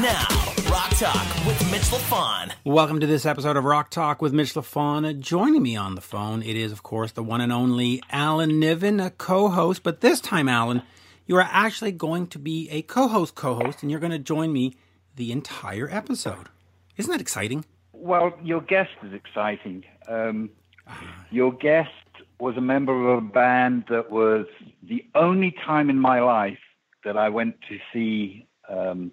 Now, Rock Talk with Mitch LaFon. Welcome to this episode of Rock Talk with Mitch LaFon. Joining me on the phone, it is, of course, the one and only Alan Niven, a co host. But this time, Alan, you are actually going to be a co host, co host, and you're going to join me the entire episode. Isn't that exciting? Well, your guest is exciting. Um, your guest was a member of a band that was the only time in my life that I went to see um,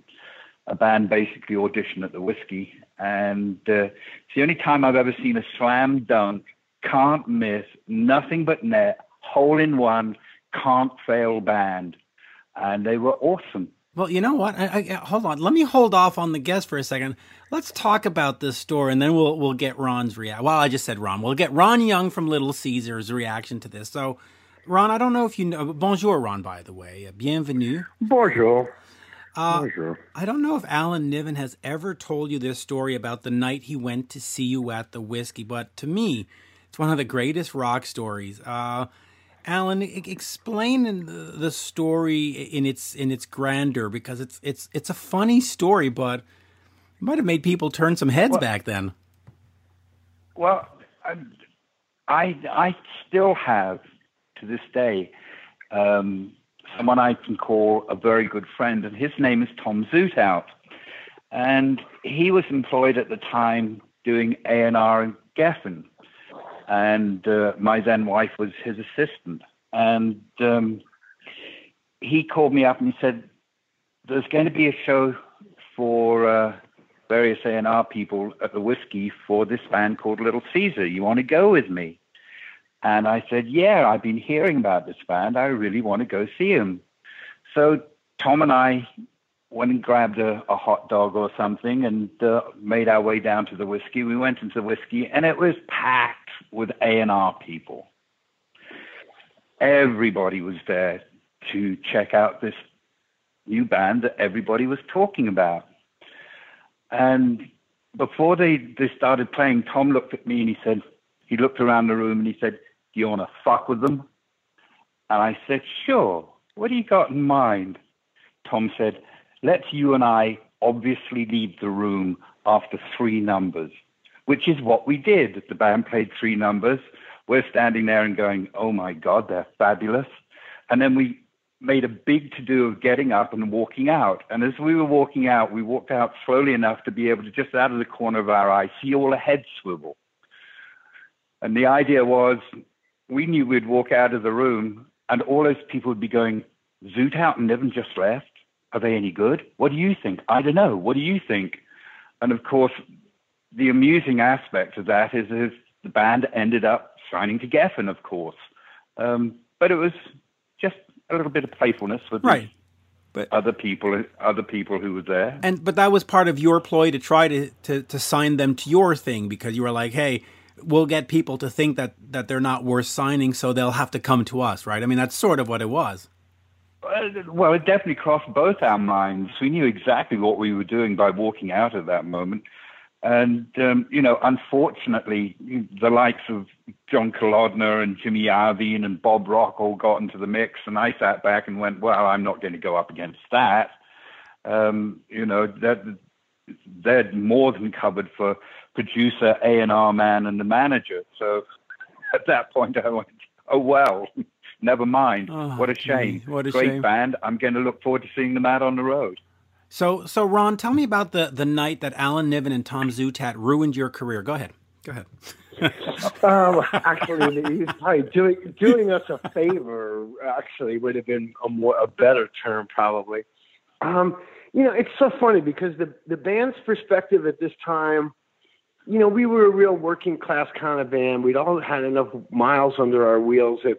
a band basically audition at the Whiskey, and uh, it's the only time I've ever seen a slam dunk, can't miss, nothing but net, hole in one, can't fail band, and they were awesome. Well, you know what? I, I, hold on. Let me hold off on the guest for a second. Let's talk about this story, and then we'll we'll get Ron's reaction. Well, I just said Ron. We'll get Ron Young from Little Caesars' reaction to this. So, Ron, I don't know if you know. Bonjour, Ron. By the way, bienvenue. Bonjour. Uh, Bonjour. I don't know if Alan Niven has ever told you this story about the night he went to see you at the whiskey, but to me, it's one of the greatest rock stories. Uh, Alan, e- explain the the story in its in its grandeur because it's it's it's a funny story, but it might have made people turn some heads Well- back then. Well, I, I, I still have to this day um, someone I can call a very good friend, and his name is Tom Zutaut. And he was employed at the time doing A&R in Geffen. And uh, my then wife was his assistant. And um, he called me up and he said, there's going to be a show for uh, various A&R people at the Whiskey for this band called Little Caesar. You want to go with me? And I said, yeah, I've been hearing about this band. I really want to go see them. So Tom and I went and grabbed a, a hot dog or something and uh, made our way down to the Whiskey. We went into the Whiskey and it was packed with A&R people. Everybody was there to check out this new band that everybody was talking about. And before they, they started playing, Tom looked at me and he said, he looked around the room and he said, Do you want to fuck with them? And I said, Sure. What do you got in mind? Tom said, Let's you and I obviously leave the room after three numbers, which is what we did. The band played three numbers. We're standing there and going, Oh my God, they're fabulous. And then we made a big to do of getting up and walking out. And as we were walking out, we walked out slowly enough to be able to just out of the corner of our eye see all the heads swivel. And the idea was we knew we'd walk out of the room and all those people would be going, Zutaut and Niven just left. Are they any good? What do you think? I don't know. What do you think? And of course, the amusing aspect of that is, is the band ended up signing to Geffen, of course. Um, but it was just a little bit of playfulness with Right. But other people, other people who were there. and but that was part of your ploy to try to, to to sign them to your thing because you were like, hey, we'll get people to think that that they're not worth signing, so they'll have to come to us, right? I mean, that's sort of what it was. Well, it definitely crossed both our minds. We knew exactly what we were doing by walking out at that moment. And, um, you know, unfortunately, the likes of John Kalodner and Jimmy Iovine and Bob Rock all got into the mix. And I sat back and went, well, I'm not going to go up against that. Um, you know, that they're more than covered for producer, A&R man, and the manager. So at that point, I went, oh, well, never mind. Oh, what a shame. gee, what a Great shame. band. I'm going to look forward to seeing them out on the road. So so Ron, tell me about the the night that Alan Niven and Tom Zutaut ruined your career. Go ahead. Go ahead. Um, actually, he's probably doing doing us a favor. Actually, would have been a more a better term, probably. Um, you know, it's so funny because the the band's perspective at this time, you know, we were a real working class kind of band. We'd all had enough miles under our wheels that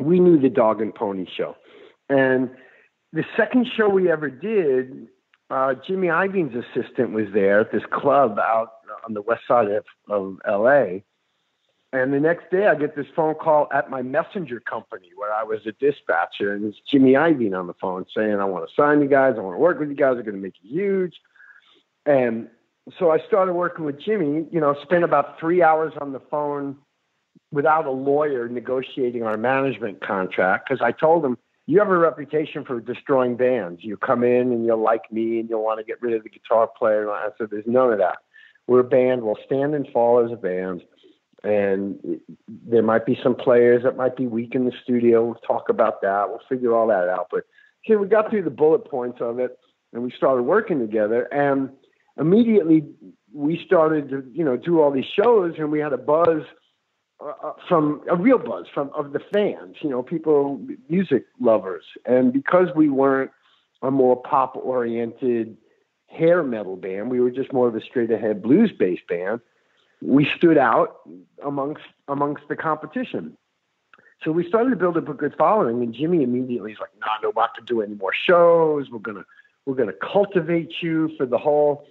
we knew the dog and pony show, and the second show we ever did, uh, Jimmy Iovine's assistant was there at this club out on the west side of, of L.A. And the next day, I get this phone call at my messenger company where I was a dispatcher, and it's Jimmy Iovine on the phone saying, "I want to sign you guys. I want to work with you guys. I'm going to make you huge." And so I started working with Jimmy. You know, spent about three hours on the phone without a lawyer negotiating our management contract because I told him you have a reputation for destroying bands. You come in and you'll like me and you'll want to get rid of the guitar player. And I said, there's none of that. We're a band. We'll stand and fall as a band. And there might be some players that might be weak in the studio. We'll talk about that. We'll figure all that out. But see, we got through the bullet points of it and we started working together. And immediately we started to, you know, do all these shows and we had a buzz – uh, uh, from a real buzz from of the fans, you know, people, music lovers, and because we weren't a more pop oriented hair metal band, we were just more of a straight ahead blues based band. We stood out amongst amongst the competition. So we started to build up a good following, and Jimmy immediately is like, "No, nah, no, not going to do any more shows. We're gonna we're gonna cultivate you for the whole."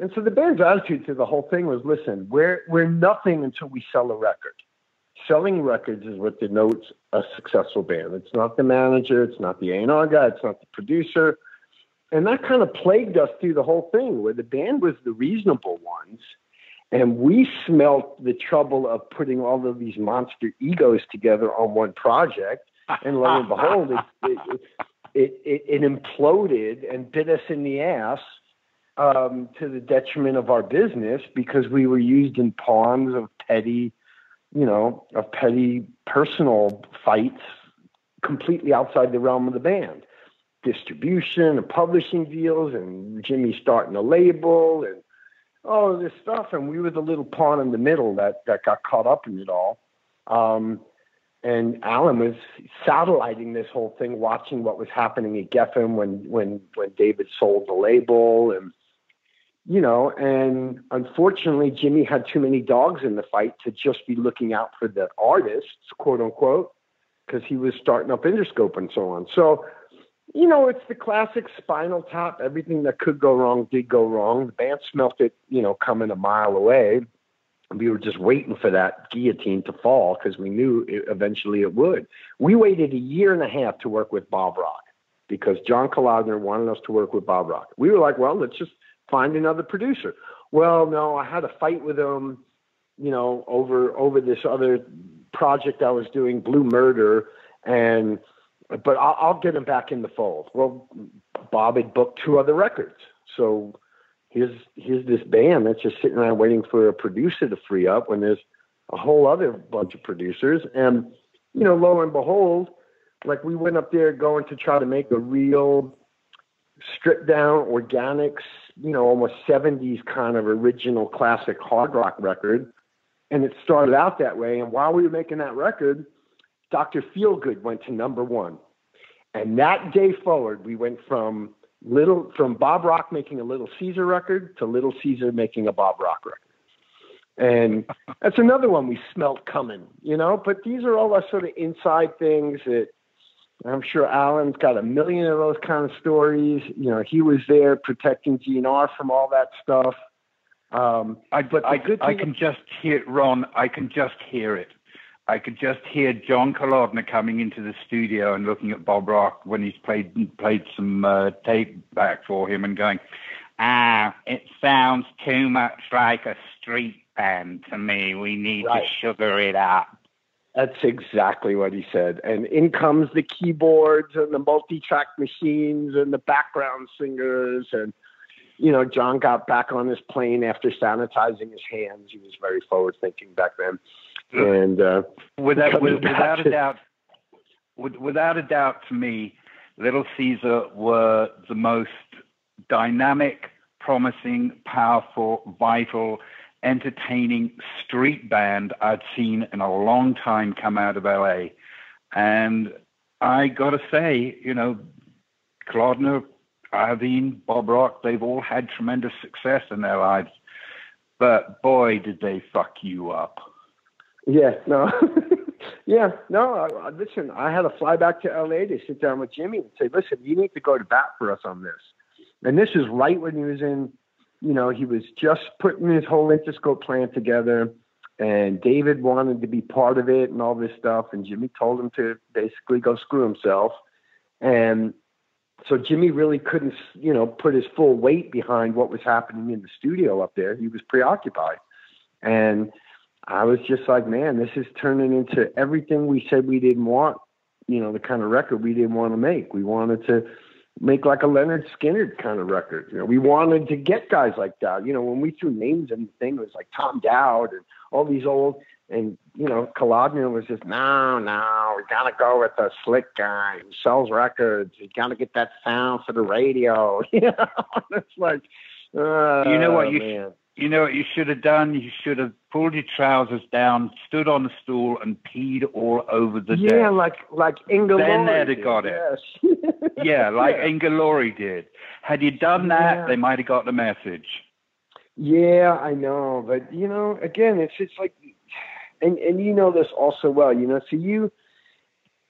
And so the band's attitude to the whole thing was, listen, we're we're nothing until we sell a record. Selling records is what denotes a successful band. It's not the manager, it's not the A&R guy, it's not the producer. And that kind of plagued us through the whole thing, where the band was the reasonable ones, and we smelt the trouble of putting all of these monster egos together on one project. And lo and behold, it, it, it, it, it imploded and bit us in the ass um, to the detriment of our business because we were used in pawns of petty, you know, of petty personal fights completely outside the realm of the band. Distribution and publishing deals, and Jimmy starting a label, and all of this stuff. And we were the little pawn in the middle that that got caught up in it all. Um, and Alan was satelliting this whole thing, watching what was happening at Geffen when when when David sold the label, and you know, and unfortunately, Jimmy had too many dogs in the fight to just be looking out for the artists, quote unquote, because he was starting up Interscope and so on. So, you know, it's the classic spinal tap. Everything that could go wrong did go wrong. The band smelt it, you know, coming a mile away. We were just waiting for that guillotine to fall because we knew it, eventually it would. We waited a year and a half to work with Bob Rock because John Kalodner wanted us to work with Bob Rock. We were like, well, let's just find another producer. Well, no, I had a fight with him, you know, over over this other project I was doing, Blue Murder, and but I'll, I'll get him back in the fold. Well, Bob had booked two other records, so here's here's this band that's just sitting around waiting for a producer to free up when there's a whole other bunch of producers, and you know, lo and behold, like we went up there going to try to make a real stripped down organics you know, almost 70s kind of original classic hard rock record. And it started out that way. And while we were making that record, Dr. Feelgood went to number one. And that day forward, we went from little from Bob Rock making a Little Caesar record to Little Caesar making a Bob Rock record. And that's another one we smelt coming, you know. But these are all our sort of inside things that I'm sure Alan's got a million of those kind of stories. You know, he was there protecting GNR from all that stuff. Um, I, but I, I can just hear Ron. I can just hear it. I could just hear John Kalodner coming into the studio and looking at Bob Rock when he's played played some uh, tape back for him and going, "Ah, it sounds too much like a street band to me. We need right. to sugar it up." That's exactly what he said. And in comes the keyboards and the multi-track machines and the background singers. And, you know, John got back on his plane after sanitizing his hands. He was very forward thinking back then. And uh, without, without a doubt, without a doubt to me, Little Caesar were the most dynamic, promising, powerful, vital, entertaining street band I'd seen in a long time come out of LA. And I got to say, you know, Kalodner, Iovine, Bob Rock, they've all had tremendous success in their lives. But boy, did they fuck you up. Yeah, no. yeah, no, I, listen, I had to fly back to LA to sit down with Jimmy and say, listen, you need to go to bat for us on this. And this is right when he was in you know, he was just putting his whole Interscope plan together, and David wanted to be part of it and all this stuff, and Jimmy told him to basically go screw himself, and so Jimmy really couldn't, you know, put his full weight behind what was happening in the studio up there. He was preoccupied, and I was just like, man, this is turning into everything we said we didn't want, you know, the kind of record we didn't want to make. We wanted to make like a Lynyrd Skynyrd kind of record. You know, we wanted to get guys like that. You know, when we threw names in the thing, it was like Tom Dowd and all these old, and you know, Kalodner was just no, no, we gotta go with the slick guy who sells records. We gotta get that sound for the radio. You know, it's like, uh, You know what you man. You know what you should have done? You should have pulled your trousers down, stood on a stool, and peed all over the yeah, desk. like like Inga Then Laurie they'd have did, got it. Yes. Yeah, like Yeah. Inga Laurie did. Had you done that, Yeah. they might have got the message. Yeah, I know, but you know, again, it's it's like, and and you know this also well. You know, so you,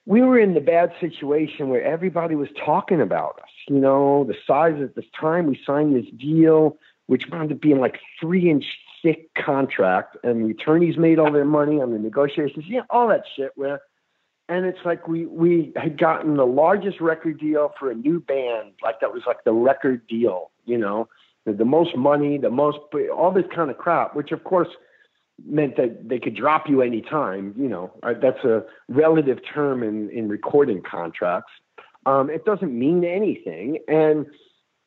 we were in the bad situation where everybody was talking about us. You know, the size at this time we signed this deal, which wound up being like three inch thick contract, and the attorneys made all their money on the negotiations. Yeah, all that shit. Where, and it's like we we had gotten the largest record deal for a new band, like that was like the record deal. You know the, the most money, the most, all this kind of crap, which of course meant that they could drop you anytime. You know, uh, that's a relative term in, in recording contracts. Um, it doesn't mean anything. And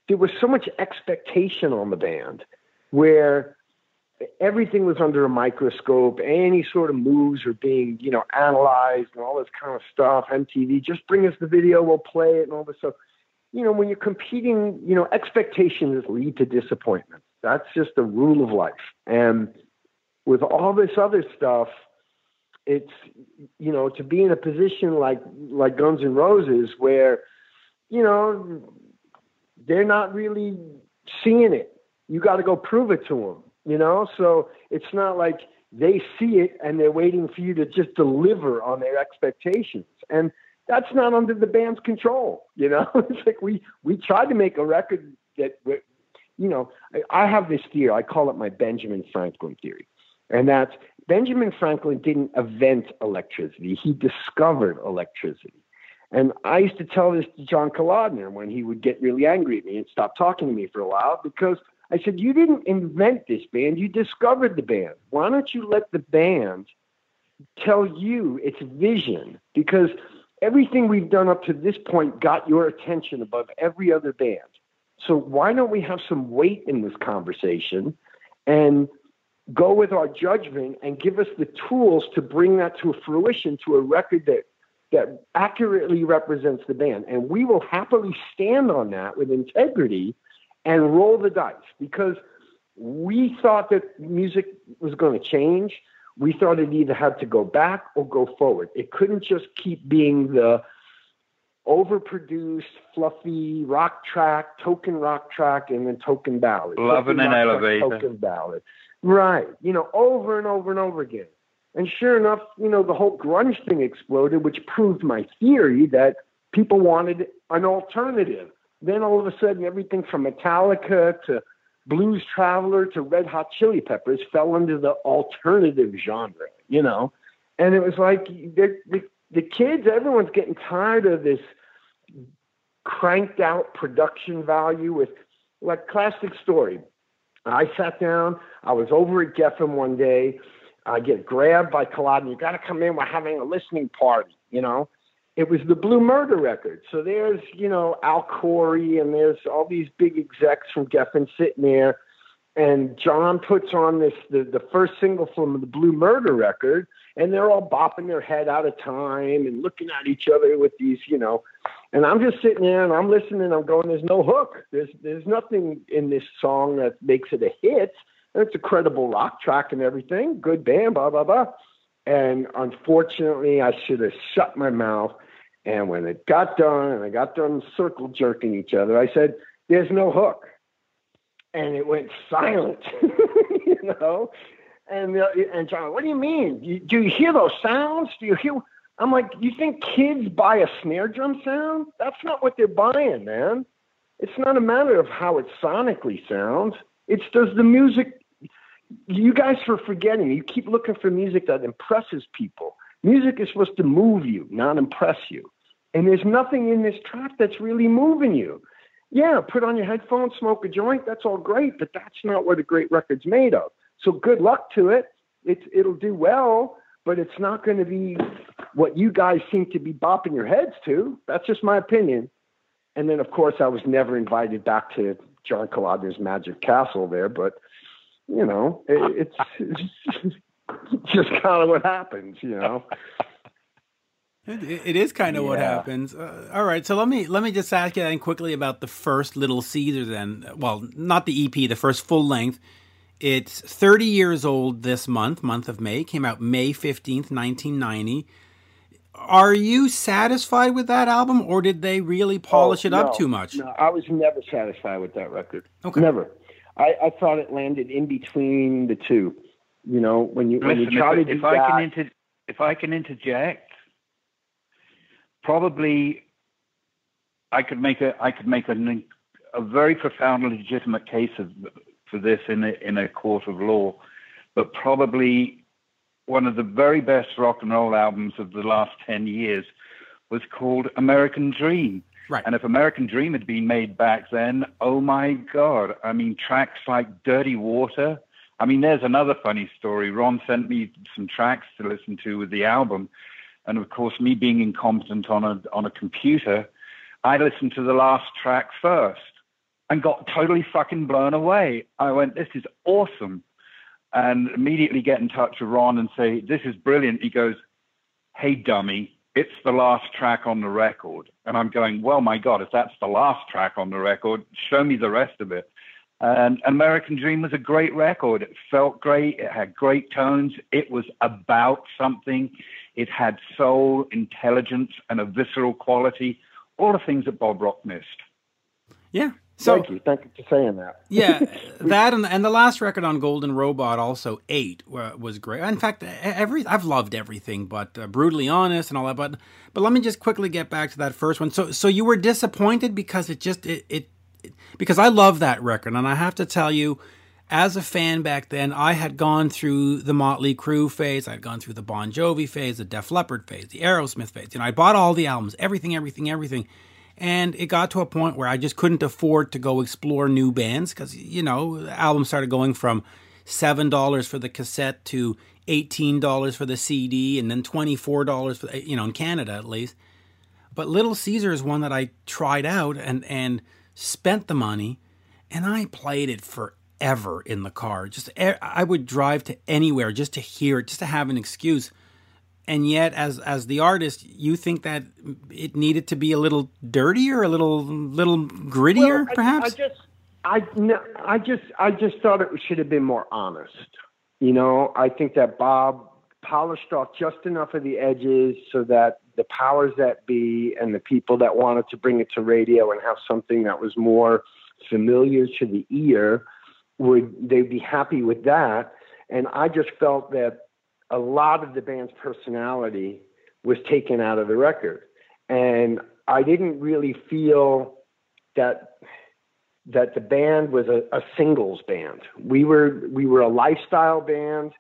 there was so much expectation on the band where everything was under a microscope. Any sort of moves were being, you know, analyzed and all this kind of stuff. MTV, just bring us the video, we'll play it and all this stuff you know, when you're competing, you know, expectations lead to disappointment. That's just the rule of life. And with all this other stuff, it's you know, to be in a position like like Guns N' Roses where, you know, they're not really seeing it. You got to go prove it to them, you know? So it's not like they see it and they're waiting for you to just deliver on their expectations. And that's not under the band's control. You know, it's like we we tried to make a record that, you know, I, I have this theory. I call it my Benjamin Franklin theory, and that's Benjamin Franklin didn't invent electricity; he discovered electricity. And I used to tell this to John Kalodner when he would get really angry at me and stop talking to me for a while because I said, "You didn't invent this band; you discovered the band. Why don't you let the band tell you its vision?" Because everything we've done up to this point got your attention above every other band. So why don't we have some weight in this conversation and go with our judgment and give us the tools to bring that to fruition to a record that that accurately represents the band and we will happily stand on that with integrity and roll the dice because we thought that music was going to change we thought it either had to go back or go forward. It couldn't just keep being the overproduced, fluffy rock track, token rock track, and then token ballad. Loving an track, elevator. Token ballad. Right. You know, over and over and over again. And sure enough, you know, the whole grunge thing exploded, which proved my theory that people wanted an alternative. Then all of a sudden, everything from Metallica to Blues Traveler to Red Hot Chili Peppers fell into the alternative genre, you know? And it was like the, the, the kids, everyone's getting tired of this cranked out production value with like classic story. I sat down, I was over at Geffen one day. I get grabbed by Collide, you got to come in. We're having a listening party, you know? It was the Blue Murder record. So there's, you know, Al Coury and there's all these big execs from Geffen sitting there. And John puts on this, the, the first single from the Blue Murder record, and they're all bopping their head out of time and looking at each other with these, you know. And I'm just sitting there and I'm listening. I'm going, there's no hook. There's there's nothing in this song that makes it a hit. It's a credible rock track and everything. Good band, blah blah blah. And unfortunately, I should have shut my mouth. And when it got done, and I got done circle jerking each other, I said, "There's no hook." And it went silent, you know. And uh, and John, what do you mean? Do you hear those sounds? Do you hear? I'm like, you think kids buy a snare drum sound? That's not what they're buying, man. It's not a matter of how it sonically sounds. It's does the music. You guys are forgetting. You keep looking for music that impresses people. Music is supposed to move you, not impress you. And there's nothing in this track that's really moving you. Yeah, put on your headphones, smoke a joint. That's all great, but that's not what a great record's made of. So good luck to it. It's it'll do well, but it's not going to be what you guys seem to be bopping your heads to. That's just my opinion. And then, of course, I was never invited back to John Kalodner's Magic Castle there, but you know, it, it's, it's just kind of what happens, you know. It, it is kind of yeah. what happens. Uh, all right, so let me let me just ask you then quickly about the first Little Caesar. Then, well, not the EP, the first full length. It's 30 years old this month, month of May. Came out May 15th, 1990. Are you satisfied with that album, or did they really polish oh, it no, up too much? No, I was never satisfied with that record. Okay. Never. I, I thought it landed in between the two. You know, when you when you try if, to do if that, I can inter- if I can interject, probably I could make a I could make a, a very profound legitimate case of, for this in a, in a court of law, but probably one of the very best rock and roll albums of the last ten years was called American Dream. Right. And if American Dream had been made back then, oh my God! I mean, tracks like Dirty Water. I mean, there's another funny story. Ron sent me some tracks to listen to with the album and of course, me being incompetent on a on a computer, I listened to the last track first and got totally fucking blown away. I went, "This is awesome," and immediately get in touch with Ron and say, "This is brilliant." He goes, "Hey, dummy." It's the last track on the record. And I'm going, well, my God, if that's the last track on the record, show me the rest of it. And American Dream was a great record. It felt great. It had great tones. It was about something. It had soul, intelligence, and a visceral quality. All the things that Bob Rock missed. Yeah. So, Thank you. Thank you for saying that. yeah, that and, and the last record on Golden Robot also eight was great. In fact, every I've loved everything, but uh, brutally honest and all that. But but let me just quickly get back to that first one. So so you were disappointed because it just it, it because I love that record, and I have to tell you, as a fan back then, I had gone through the Motley Crue phase, I'd gone through the Bon Jovi phase, the Def Leppard phase, the Aerosmith phase. You know, I bought all the albums, everything, everything, everything. And it got to a point where I just couldn't afford to go explore new bands because, you know, albums started going from $7 for the cassette to $18 for the CD and then $24 for, you know, in Canada at least. But Little Caesar is one that I tried out and, and spent the money, and I played it forever in the car. Just I would drive to anywhere just to hear it, just to have an excuse. And yet, as as the artist, you think that it needed to be a little dirtier, a little little grittier, well, perhaps. I, I just, I no, I just, I just thought it should have been more honest. You know, I think that Bob polished off just enough of the edges so that the powers that be and the people that wanted to bring it to radio and have something that was more familiar to the ear would they'd be happy with that and i just felt that a lot of the band's personality was taken out of the record. And i didn't really feel that that the band was a, a singles band. We were we were a lifestyle band.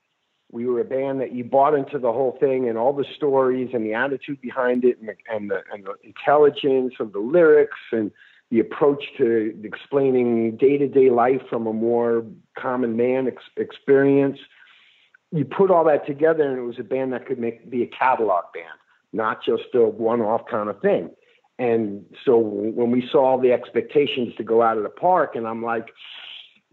We were a band that you bought into the whole thing and all the stories and the attitude behind it and the, and the, and the intelligence of the lyrics and the approach to explaining day to day life from a more common man ex- experience. You put all that together, and it was a band that could make be a catalog band, not just a one off kind of thing. And so when we saw all the expectations to go out of the park, and I'm like,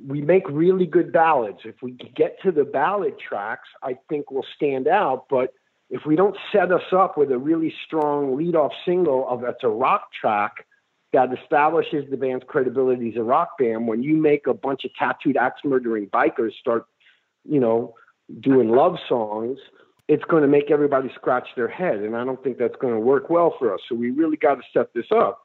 we make really good ballads. If we get to the ballad tracks, I think we'll stand out. But if we don't set us up with a really strong lead-off single of that's a rock track that establishes the band's credibility as a rock band, when you make a bunch of tattooed axe murdering bikers start, you know, doing love songs, it's going to make everybody scratch their head, and I don't think that's going to work well for us. So we really got to set this up.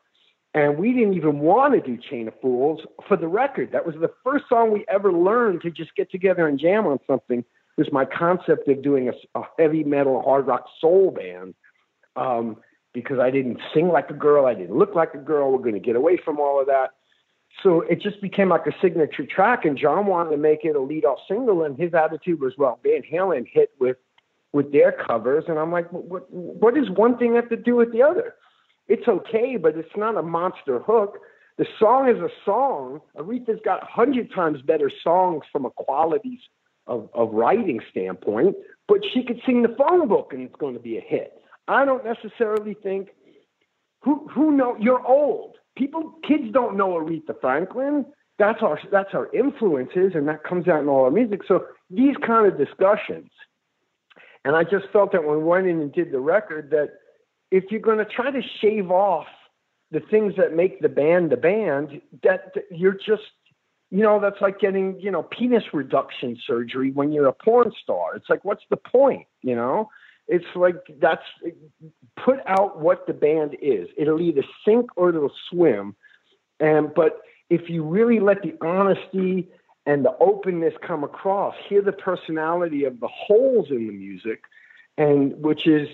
And we didn't even want to do Chain of Fools for the record. That was the first song we ever learned to just get together and jam on something. It was my concept of doing a, a heavy metal, hard rock soul band. Um, because I didn't sing like a girl, I didn't look like a girl. We're going to get away from all of that. So it just became like a signature track, and John wanted to make it a lead-off single, and his attitude was, "Well, Van Halen hit with with their covers," and I'm like, "What? What does one thing have to do with the other?" it's okay, but it's not a monster hook. The song is a song. Aretha's got a hundred times better songs from a qualities of, of writing standpoint, but she could sing the phone book and it's going to be a hit. I don't necessarily think who who know you're old. People kids don't know Aretha Franklin. That's our that's our influences and that comes out in all our music. So these kind of discussions. And I just felt that when we went in and did the record that if you're going to try to shave off the things that make the band the band, that, that you're just you know, that's like getting, you know, penis reduction surgery when you're a porn star. It's like, what's the point? You know, it's like that's put out what the band is. It'll either sink or it'll swim. And but if you really let the honesty and the openness come across, hear the personality of the holes in the music, and which is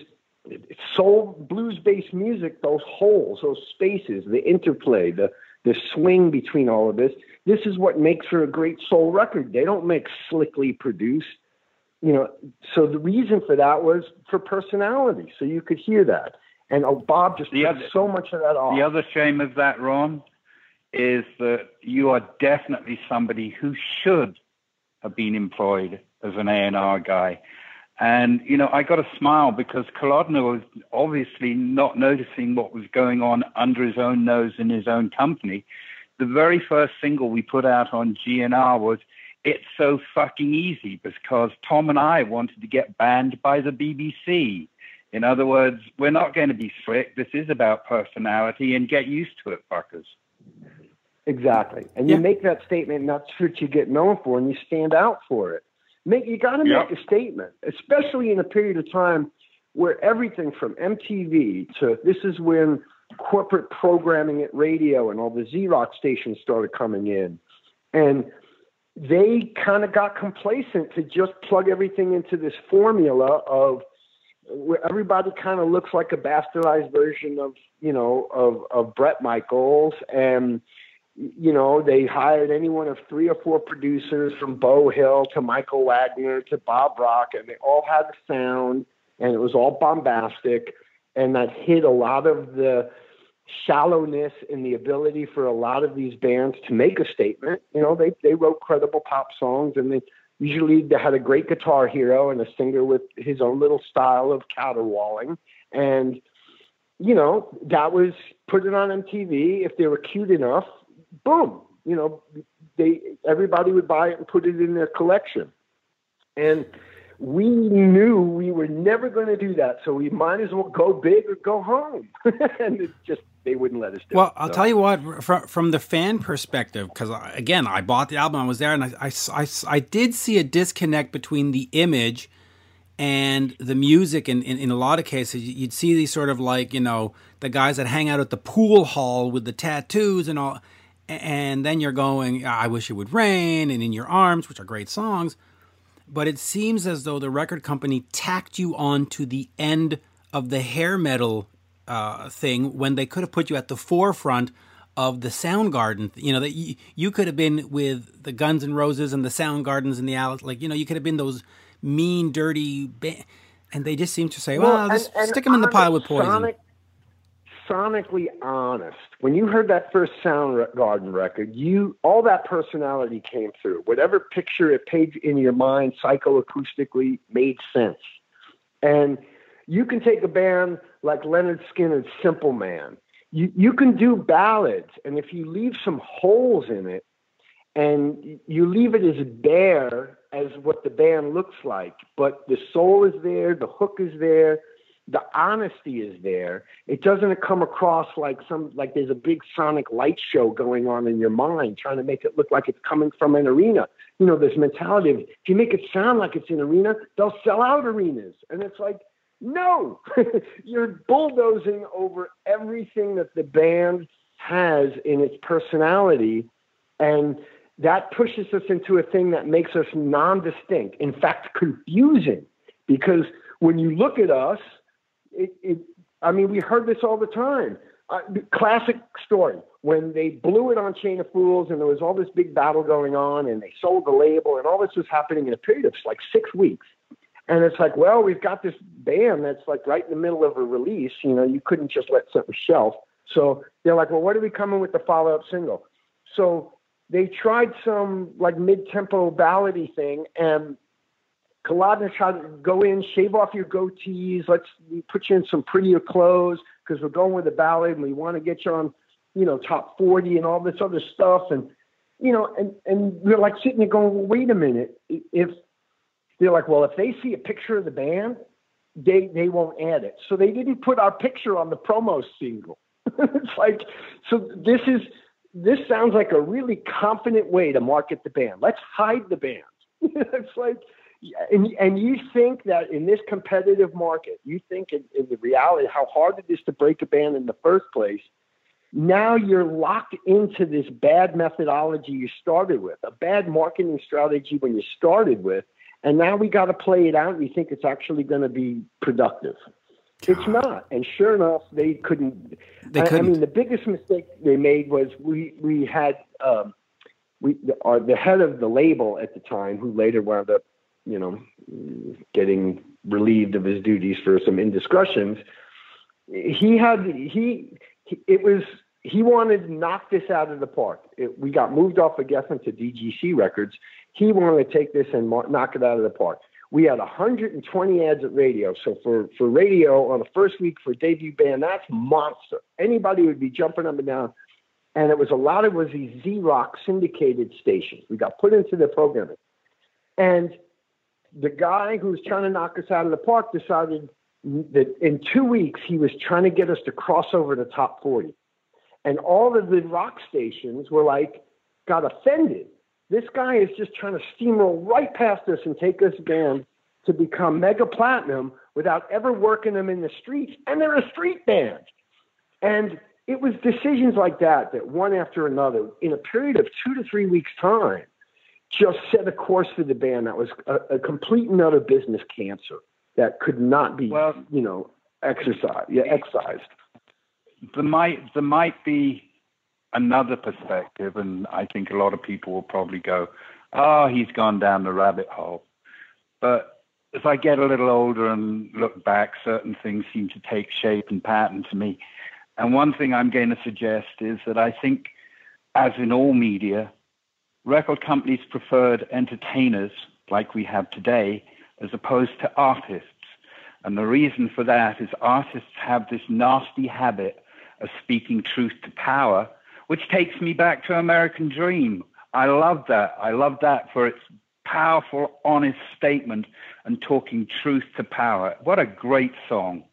soul blues based music, those holes, those spaces, the interplay, the the swing between all of this. This is what makes for a great soul record. They don't make slickly produced, you know. So the reason for that was for personality, so you could hear that. And oh, Bob just the other, so much of that off. The other shame of that, Ron, is that you are definitely somebody who should have been employed as an A&R guy. And, you know, I got a smile because Kalodner was obviously not noticing what was going on under his own nose in his own company. The very first single we put out on GNR was It's So Fucking Easy because Tom and I wanted to get banned by the BBC. In other words, we're not going to be strict. This is about personality and get used to it, fuckers. Exactly. And you make that statement, and that's what you get known for, and you stand out for it. Make you got to Yep. make a statement, especially in a period of time where everything from MTV to this is when corporate programming at radio and all the Z-Rock stations started coming in, and they kind of got complacent to just plug everything into this formula of where everybody kind of looks like a bastardized version of you know of of Bret Michaels. And you know, they hired any one of three or four producers from Beau Hill to Michael Wagner to Bob Rock, and they all had the sound, and it was all bombastic, and that hid a lot of the shallowness in the ability for a lot of these bands to make a statement. You know, they they wrote credible pop songs, and they usually they had a great guitar hero and a singer with his own little style of caterwauling, and you know, that was put it on MTV. If they were cute enough, boom, you know, they everybody would buy it and put it in their collection. And we knew we were never going to do that, so we might as well go big or go home. and it just they wouldn't let us do Well, it. I'll So- tell you what, from, from the fan perspective, because again, I bought the album, I was there, and I, I, I, I did see a disconnect between the image and the music. And in, in a lot of cases, you'd see these sort of like, you know, the guys that hang out at the pool hall with the tattoos and all. And then you're going, I wish it would rain, and In Your Arms, which are great songs. But it seems as though the record company tacked you on to the end of the hair metal uh, thing when they could have put you at the forefront of the Soundgarden. You know that you, you could have been with the Guns N' Roses and the Soundgardens and the Alex. Like you know, you could have been those mean, dirty, ba- and they just seem to say, "Well, and- just and stick them in the pile with poison." Sonic, sonically honest. When you heard that first Soundgarden record, you all that personality came through. Whatever picture it paid in your mind, psychoacoustically made sense. And you can take a band like Lynyrd Skynyrd's Simple Man. You you can do ballads, and if you leave some holes in it, and you leave it as bare as what the band looks like, but the soul is there, the hook is there, the honesty is there. It doesn't come across like some like there's a big sonic light show going on in your mind, trying to make it look like it's coming from an arena. You know, this mentality of if you make it sound like it's an arena, they'll sell out arenas, and it's like. No, you're bulldozing over everything that the band has in its personality and that pushes us into a thing that makes us non-distinct in fact confusing because when you look at us it, it i mean we heard this all the time. Uh, classic story when they blew it on chain of fools and there was all this big battle going on and they sold the label and all this was happening in a period of like six weeks. And it's like well we've got this band that's like right in the middle of a release you know you couldn't just let something shelf. So they're like well what are we coming with the follow-up single? So they tried some like mid-tempo ballady thing and To go in, shave off your goatees. Let's put you in some prettier clothes because we're going with a ballad and we want to get you on, you know, top 40 and all this other stuff. And, you know, and, and we're like sitting there going, well, wait a minute. If they're like, well, if they see a picture of the band, they, they won't add it. So they didn't put our picture on the promo single. it's like, so this is, this sounds like a really confident way to market the band. Let's hide the band. it's like, and, and you think that in this competitive market, you think in, in the reality how hard it is to break a band in the first place. Now you're locked into this bad methodology you started with, a bad marketing strategy when you started with, and now we got to play it out. And you think it's actually going to be productive. It's not, and sure enough, they couldn't. They couldn't. I, I mean, the biggest mistake they made was we we had um, we our, the head of the label at the time, who later wound up you know, getting relieved of his duties for some indiscretions. He had he, he it was he wanted to knock this out of the park. It, we got moved off of Geffen to DGC Records. He wanted to take this and knock it out of the park. We had 120 ads at radio. So for, for radio on the first week for debut band, that's monster. Anybody would be jumping up and down. And it was a lot of it was these Z Rock syndicated stations. We got put into the programming. And the guy who was trying to knock us out of the park decided that in two weeks he was trying to get us to cross over the top 40. And all of the rock stations were like, got offended. This guy is just trying to steamroll right past us and take us band to become mega platinum without ever working them in the streets. And they're a street band. And it was decisions like that that one after another in a period of two to three weeks' time just set a course for the band that was a, a complete and utter business cancer that could not be, well, you know, exercised. Yeah, excised. There might there might be another perspective, and I think a lot of people will probably go, "Oh, he's gone down the rabbit hole." But as I get a little older and look back, certain things seem to take shape and pattern to me. And one thing I'm going to suggest is that I think, as in all media, record companies preferred entertainers like we have today as opposed to artists. And the reason for that is artists have this nasty habit of speaking truth to power, which takes me back to American Dream. I love that. I love that for its powerful, honest statement and talking truth to power. What a great song.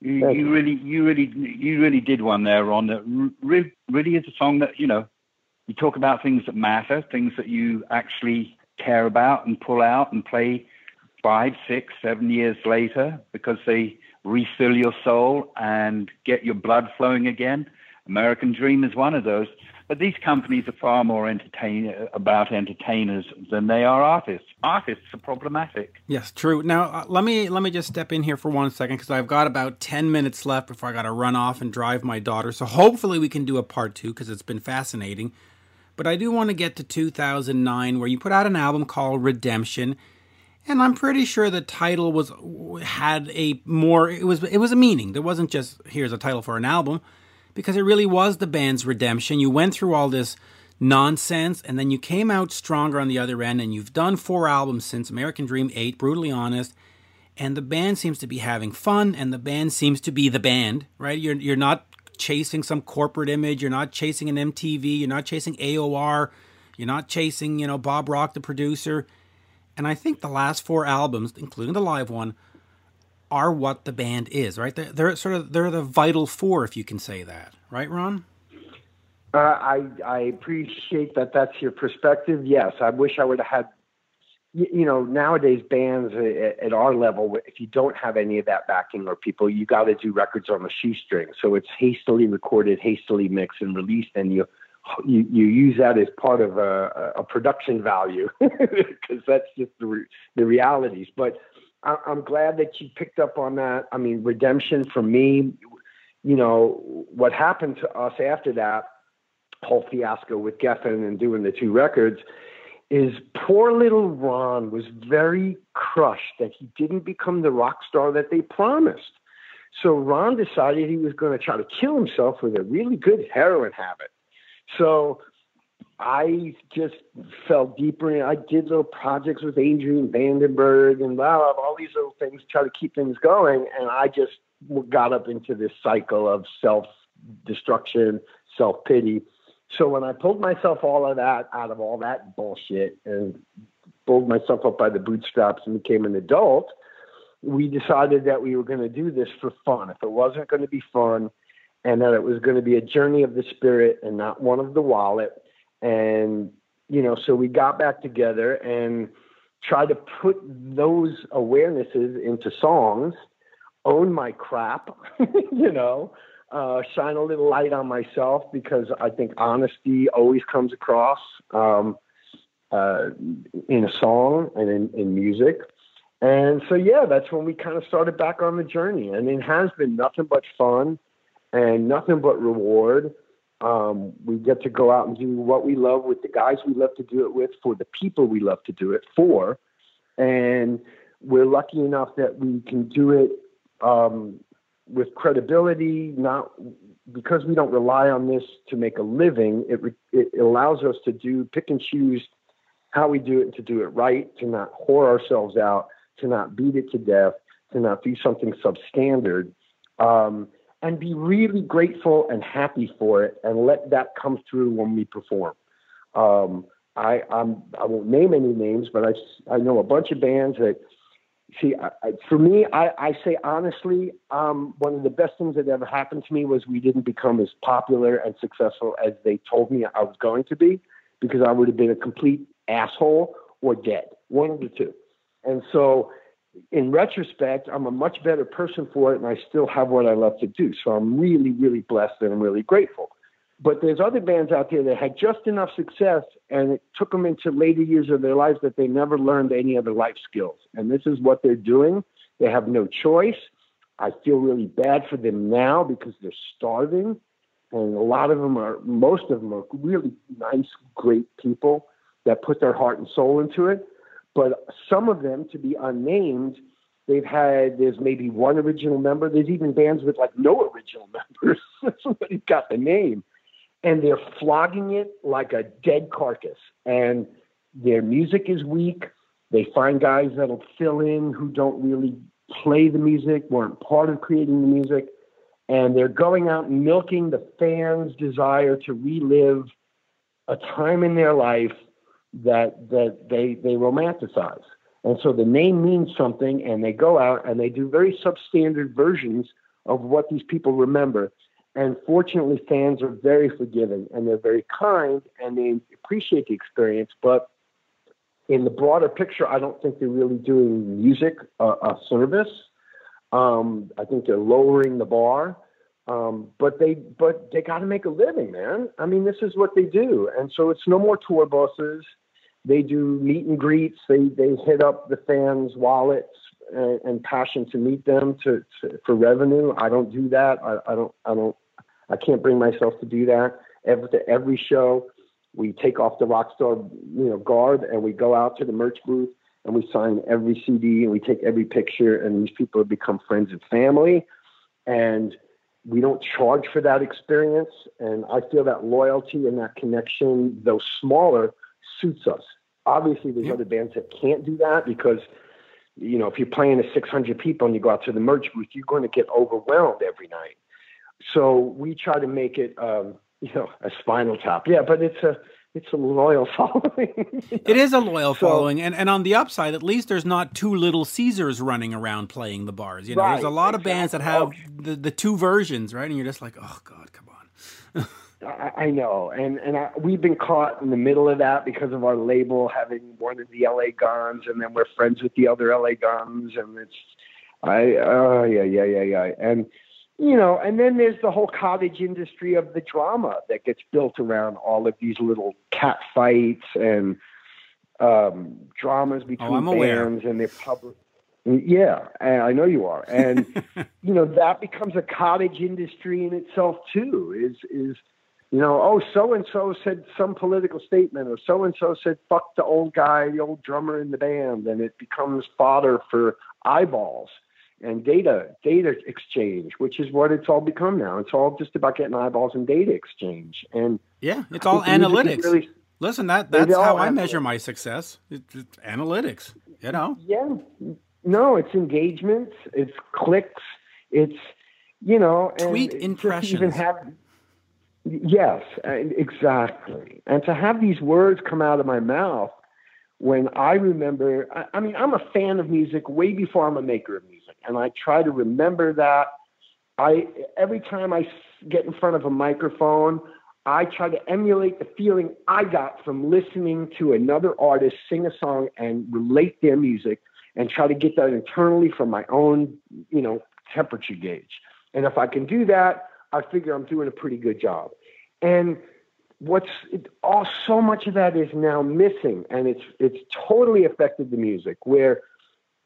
You, you really, you really, you really did one there, Ron. That really, really is a song that you know you talk about things that matter, things that you actually care about and pull out and play five, six, seven years later because they refill your soul and get your blood flowing again. American Dream is one of those. But these companies are far more entertain about entertainers than they are artists. Artists are problematic. Yes, true. Now uh, let me let me just step in here for one second because I've got about ten minutes left before I got to run off and drive my daughter. So hopefully we can do a part two because it's been fascinating. But I do want to get to 2009 where you put out an album called Redemption and I'm pretty sure the title was had a more it was it was a meaning. There wasn't just here's a title for an album because it really was the band's redemption. You went through all this nonsense and then you came out stronger on the other end and you've done four albums since American Dream 8, brutally honest. And the band seems to be having fun and the band seems to be the band, right? You're you're not chasing some corporate image. You're not chasing an MTV. You're not chasing AOR. You're not chasing, you know, Bob Rock, the producer. And I think the last four albums, including the live one, are what the band is, right? They're, they're sort of they're the vital four, if you can say that, right, Ron? Uh, I I appreciate that. That's your perspective. Yes, I wish I would have had you know, nowadays bands uh, at our level, if you don't have any of that backing or people, you got to do records on the shoestring. So it's hastily recorded, hastily mixed and released, and you you, you use that as part of a, a production value because that's just the re- the realities. But I, I'm glad that you picked up on that. I mean, redemption for me, you know, what happened to us after that whole fiasco with Geffen and doing the two records is poor little Ron was very crushed that he didn't become the rock star that they promised. So Ron decided he was going to try to kill himself with a really good heroin habit. So I just fell deeper in. I did little projects with Adrian Vandenberg and blah, blah, blah, all these little things try to keep things going. And I just got up into this cycle of self destruction, self pity. So when I pulled myself all of that out of all that bullshit and pulled myself up by the bootstraps and became an adult, we decided that we were going to do this for fun. If it wasn't going to be fun, and that it was going to be a journey of the spirit and not one of the wallet. And, you know, so we got back together and tried to put those awarenesses into songs, own my crap, you know, uh, shine a little light on myself because I think honesty always comes across um, uh, in a song and in, in music. And so, yeah, that's when we kind of started back on the journey. And it has been nothing but fun and nothing but reward. Um, we get to go out and do what we love with the guys we love to do it with for the people we love to do it for. And we're lucky enough that we can do it um, with credibility, not because we don't rely on this to make a living. It, it allows us to do pick and choose how we do it to do it right, to not whore ourselves out, to not beat it to death, to not do something substandard. Um, and be really grateful and happy for it and let that come through when we perform. Um, I, I'm, I won't name any names, but I, I know a bunch of bands that see, I, I, for me, I, I say honestly, um, one of the best things that ever happened to me was we didn't become as popular and successful as they told me I was going to be because I would have been a complete asshole or dead, one of the two. And so in retrospect, I'm a much better person for it, and I still have what I love to do. So I'm really, really blessed and I'm really grateful. But there's other bands out there that had just enough success, and it took them into later years of their lives that they never learned any other life skills. And this is what they're doing. They have no choice. I feel really bad for them now because they're starving, and a lot of them are, most of them are really nice, great people that put their heart and soul into it but some of them, to be unnamed, they've had there's maybe one original member. There's even bands with like no original members. Somebody's got the name, and they're flogging it like a dead carcass. And their music is weak. They find guys that'll fill in who don't really play the music, weren't part of creating the music, and they're going out and milking the fans' desire to relive a time in their life that that they they romanticize. And so the name means something, and they go out and they do very substandard versions of what these people remember. And fortunately, fans are very forgiving and they're very kind and they appreciate the experience. But in the broader picture, I don't think they're really doing music a, a service. Um, I think they're lowering the bar. Um, but they but they got to make a living, man. I mean, this is what they do, and so it's no more tour buses they do meet and greets. They they hit up the fans' wallets and, and passion to meet them to, to, for revenue. I don't do that. I, I don't I don't I can't bring myself to do that. Every every show, we take off the rock star you know garb and we go out to the merch booth and we sign every CD and we take every picture and these people have become friends and family and we don't charge for that experience and I feel that loyalty and that connection though smaller suits us. Obviously, there's other bands that can't do that because, you know, if you're playing to 600 people and you go out to the merch booth, you're going to get overwhelmed every night. So we try to make it, um, you know, a spinal tap. Yeah, but it's a it's a loyal following. It is a loyal so, following, and and on the upside, at least there's not two little Caesars running around playing the bars. You know, right, there's a lot exactly. of bands that have the the two versions, right? And you're just like, oh god, come on. I, I know, and and I, we've been caught in the middle of that because of our label having one of the LA Guns, and then we're friends with the other LA Guns, and it's I oh uh, yeah yeah yeah yeah, and you know, and then there's the whole cottage industry of the drama that gets built around all of these little cat fights and um, dramas between oh, bands and their public. Yeah, I know you are, and you know that becomes a cottage industry in itself too. Is is you know, oh, so and so said some political statement, or so and so said, fuck the old guy, the old drummer in the band, and it becomes fodder for eyeballs and data, data exchange, which is what it's all become now. It's all just about getting eyeballs and data exchange. And yeah, it's all analytics. Really, Listen, that that's how I measure my success. It's, it's analytics, you know. Yeah, no, it's engagements, it's clicks, it's you know, tweet impressions. Even have, yes, exactly. And to have these words come out of my mouth when I remember, I, I mean, I'm a fan of music way before I'm a maker of music, and I try to remember that. I every time I get in front of a microphone, I try to emulate the feeling I got from listening to another artist sing a song and relate their music and try to get that internally from my own, you know, temperature gauge. And if I can do that, I figure I'm doing a pretty good job. And what's it, all so much of that is now missing, and it's it's totally affected the music. Where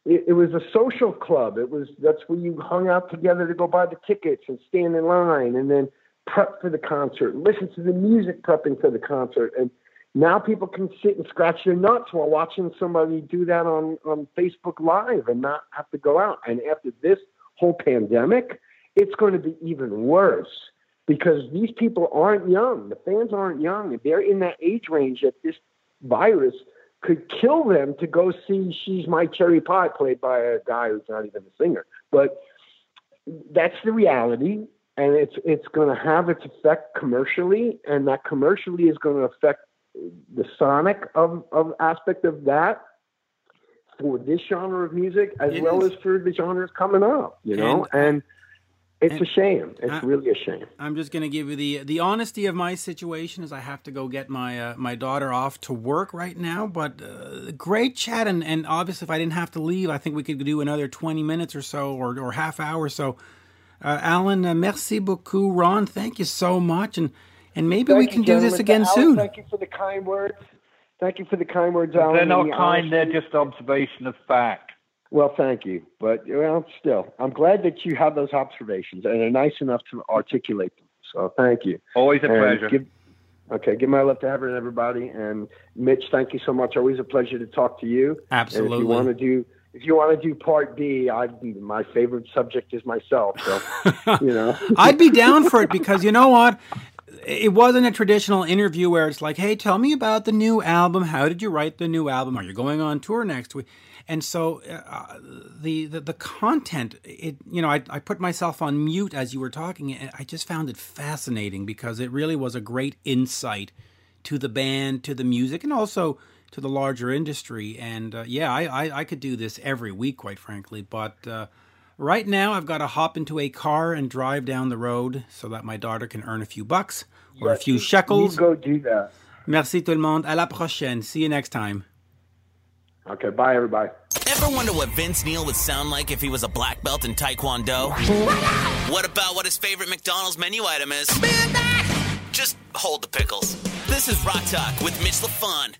it, it was a social club. It was that's where you hung out together to go buy the tickets and stand in line, and then prep for the concert, listen to the music prepping for the concert, and now people can sit and scratch their nuts while watching somebody do that on, on Facebook Live and not have to go out. And after this whole pandemic, it's going to be even worse because these people aren't young. The fans aren't young. They're in that age range that this virus could kill them to go see She's My Cherry Pie played by a guy who's not even a singer. But that's the reality and it's it's going to have its effect commercially and that commercially is going to affect the sonic of, of aspect of that for this genre of music as it well is. as for the genres coming up, you know, and, and it's and a shame. It's I, really a shame. I'm just going to give you the the honesty of my situation is I have to go get my uh, my daughter off to work right now. But uh, great chat, and, and obviously if I didn't have to leave, I think we could do another 20 minutes or so, or or half hour. So, uh, Alan, uh, merci beaucoup. Ron, thank you so much, and and maybe thank we can do this again Alan, soon. Thank you for the kind words. Thank you for the kind words, Alan. They're not kind. They're just observation of fact. Well, thank you, but well, still, I'm glad that you have those observations and are nice enough to articulate them. So, thank you. Always a and pleasure. Give, okay, give my love to Everett, everybody, and Mitch. Thank you so much. Always a pleasure to talk to you. Absolutely. And if you want to do if you want to do part B, I my favorite subject is myself. So you know, I'd be down for it because you know what, it wasn't a traditional interview where it's like, hey, tell me about the new album. How did you write the new album? Are you going on tour next week? And so uh, the, the, the content, it you know, I, I put myself on mute as you were talking, and I just found it fascinating because it really was a great insight to the band, to the music, and also to the larger industry. And uh, yeah, I, I, I could do this every week, quite frankly, but. Uh, Right now, I've got to hop into a car and drive down the road so that my daughter can earn a few bucks or yes, a few shekels. You go do that. Merci tout le monde. À la prochaine. See you next time. Okay, bye everybody. Ever wonder what Vince Neil would sound like if he was a black belt in Taekwondo? what about what his favorite McDonald's menu item is? Just hold the pickles. This is Rock Talk with Mitch Lafon.